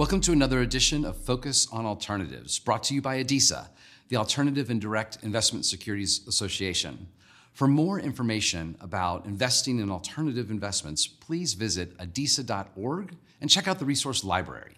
Welcome to another edition of Focus on Alternatives, brought to you by ADISA, the Alternative and Direct Investment Securities Association. For more information about investing in alternative investments, please visit adisa.org and check out the resource library.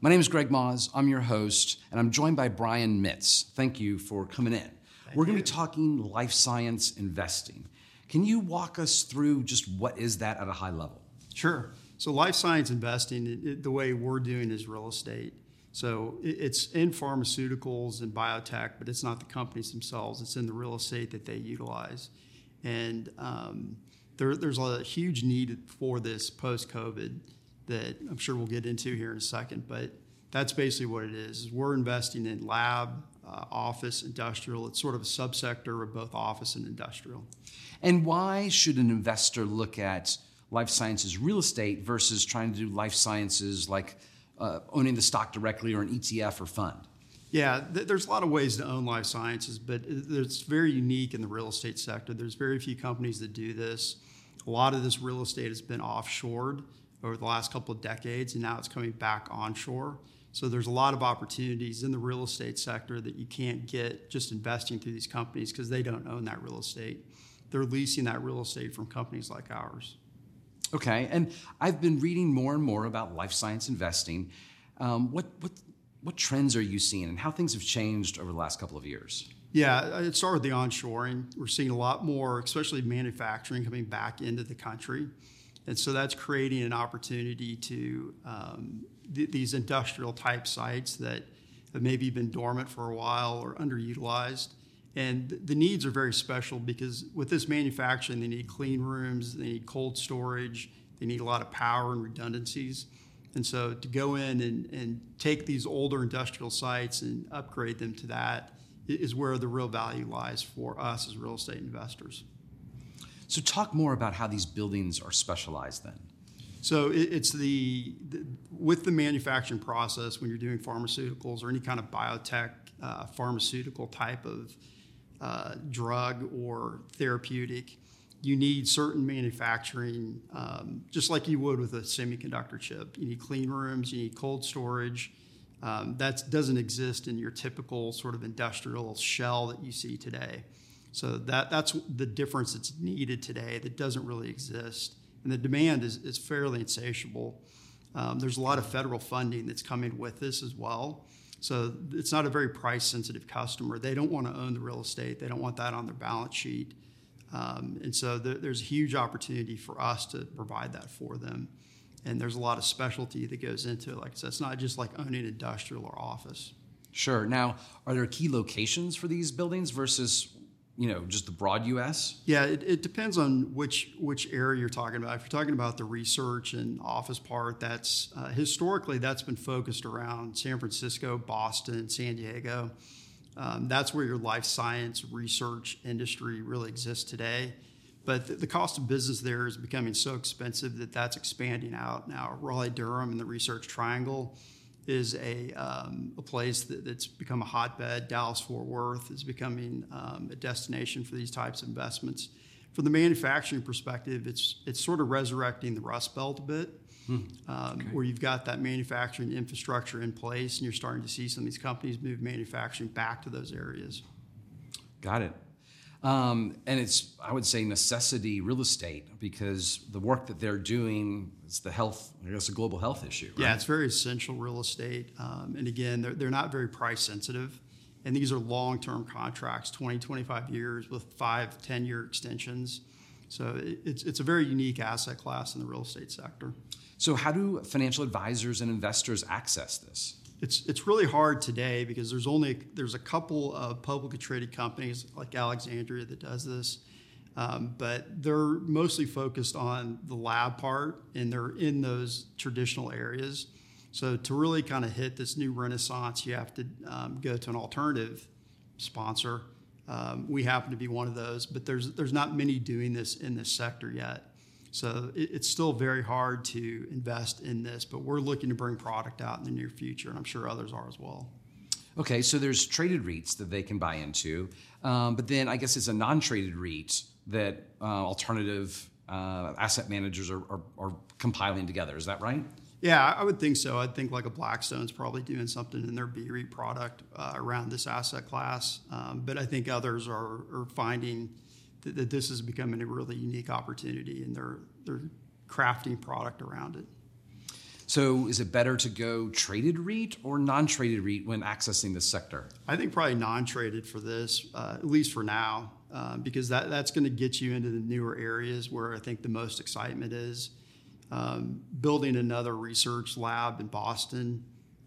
My name is Greg Mausz. I'm your host, and I'm joined by Brian Mitts. Thank you for coming in. Thank We're going to be talking life science investing. Can you walk us through just what is that at a high level? Sure. So life science investing, it, it- the way we're doing is real estate. So it, it's in pharmaceuticals and biotech, but it's not the companies themselves. It's in the real estate that they utilize, and um, there, there's a huge need for this post COVID that I'm sure we'll get into here in a second. But that's basically what it is. we're investing in lab, uh, office, industrial. It's sort of a subsector of both office and industrial. And why should an investor look at life sciences real estate versus trying to do life sciences like uh, owning the stock directly or an ETF or fund? Yeah, th- there's a lot of ways to own life sciences, but it's very unique in the real estate sector. There's very few companies that do this. A lot of this real estate has been offshored over the last couple of decades, and now it's coming back onshore. So there's a lot of opportunities in the real estate sector that you can't get just investing through these companies because they don't own that real estate. They're leasing that real estate from companies like ours. Okay, and I've been reading more and more about life science investing. Um, what, what, what trends are you seeing and how things have changed over the last couple of years? Yeah, it started with the onshoring. We're seeing a lot more, especially manufacturing, coming back into the country. And so that's creating an opportunity to um, th- these industrial type sites that have maybe been dormant for a while or underutilized. And the needs are very special because with this manufacturing, they need clean rooms, they need cold storage, they need a lot of power and redundancies. And so to go in and, and take these older industrial sites and upgrade them to that is where the real value lies for us as real estate investors. So, talk more about how these buildings are specialized then. So it, it's the, the with the manufacturing process when you're doing pharmaceuticals or any kind of biotech uh, pharmaceutical type of uh, drug or therapeutic, you need certain manufacturing, um, just like you would with a semiconductor chip. You need clean rooms, you need cold storage. Um, that doesn't exist in your typical sort of industrial shell that you see today. So that that's the difference that's needed today that doesn't really exist, and the demand is, is fairly insatiable. Um, there's a lot of federal funding that's coming with this as well. So it's not a very price sensitive customer. They don't want to own the real estate. They don't want that on their balance sheet. Um, and so there, there's a huge opportunity for us to provide that for them. And there's a lot of specialty that goes into it. Like I said, it's not just like owning industrial or office. Sure. Now, are there key locations for these buildings versus, you know, just the broad U.S.? Yeah, it, it depends on which which area you're talking about. If you're talking about the research and office part, that's uh, historically that's been focused around San Francisco, Boston, San Diego. Um, that's where your life science research industry really exists today. But the, the cost of business there is becoming so expensive that that's expanding out now. Raleigh Durham and the Research Triangle is a, um, a place that, that's become a hotbed. Dallas Fort Worth is becoming um, a destination for these types of investments. From the manufacturing perspective, it's it's sort of resurrecting the Rust Belt a bit, um, where you've got that manufacturing infrastructure in place, and you're starting to see some of these companies move manufacturing back to those areas. Got it. Um, and it's, I would say, necessity real estate because the work that they're doing is the health, I guess, a global health issue. Right? Yeah, it's very essential real estate. Um, and again, they're, they're not very price sensitive. And these are long term contracts 20, 25 years with five, 10 year extensions. So it's, it's a very unique asset class in the real estate sector. So, how do financial advisors and investors access this? It's, it's really hard today because there's only there's a couple of publicly traded companies like Alexandria that does this, um, but they're mostly focused on the lab part and they're in those traditional areas. So to really kind of hit this new renaissance, you have to um, go to an alternative sponsor. Um, we happen to be one of those, but there's there's not many doing this in this sector yet. So it, it's still very hard to invest in this, but we're looking to bring product out in the near future, and I'm sure others are as well. Okay, so there's traded REITs that they can buy into, um, but then I guess it's a non-traded REIT that uh, alternative uh, asset managers are, are, are compiling together. Is that right? Yeah, I would think so. I think like a Blackstone's probably doing something in their BREIT product uh, around this asset class. Um, but I think others are, are finding that, that this is becoming a really unique opportunity and they're, they're crafting product around it. So, is it better to go traded REIT or non traded REIT when accessing this sector? I think probably non-traded for this, uh, at least for now, uh, because that, that's going to get you into the newer areas where I think the most excitement is. Um, building another research lab in Boston,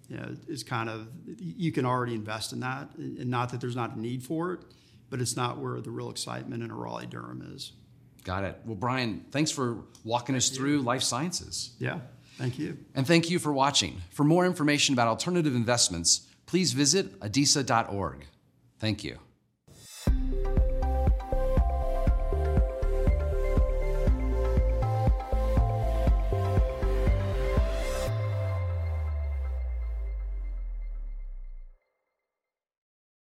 you know, is kind of you can already invest in that, and not that there's not a need for it, but it's not where the real excitement in a Raleigh Durham is. Got it. Well, Brian, thanks for walking us through life sciences. Yeah, thank you. And thank you for watching. For more information about alternative investments, please visit adisa.org. Thank you.